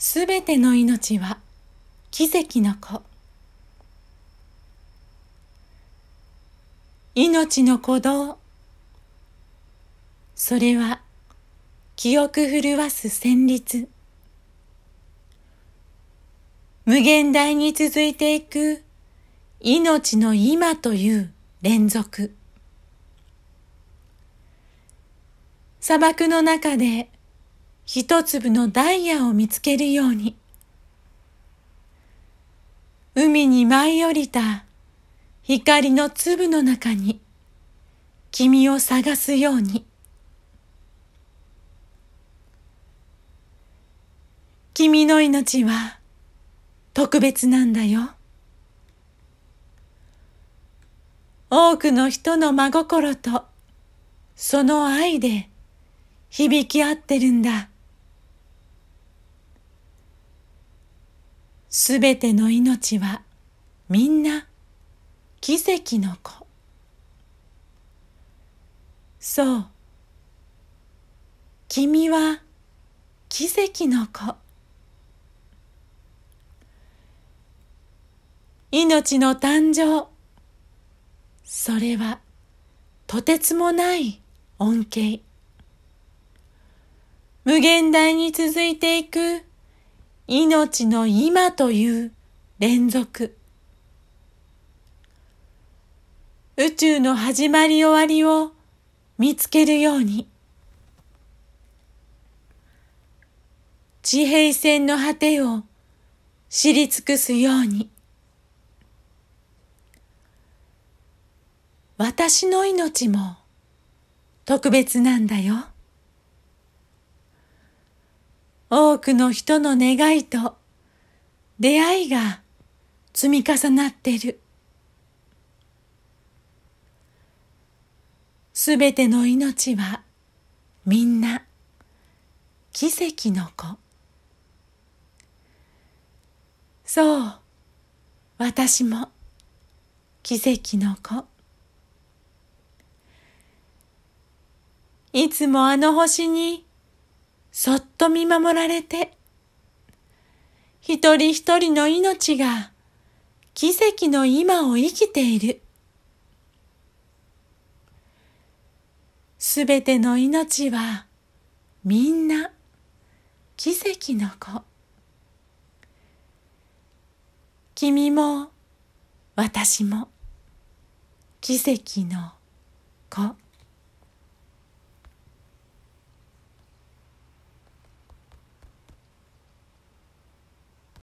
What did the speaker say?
すべての命は奇跡の子。命の鼓動。それは記憶震わす旋律。無限大に続いていく命の今という連続。砂漠の中で一粒のダイヤを見つけるように、海に舞い降りた光の粒の中に君を探すように、君の命は特別なんだよ。多くの人の真心とその愛で響き合ってるんだ。すべての命はみんな奇跡の子。そう。君は奇跡の子。命の誕生。それはとてつもない恩恵。無限大に続いていく命の今という連続。宇宙の始まり終わりを見つけるように。地平線の果てを知り尽くすように。私の命も特別なんだよ。多くの人の願いと出会いが積み重なってる。すべての命はみんな奇跡の子。そう、私も奇跡の子。いつもあの星にそっと見守られて、一人一人の命が奇跡の今を生きている。すべての命はみんな奇跡の子。君も私も奇跡の子。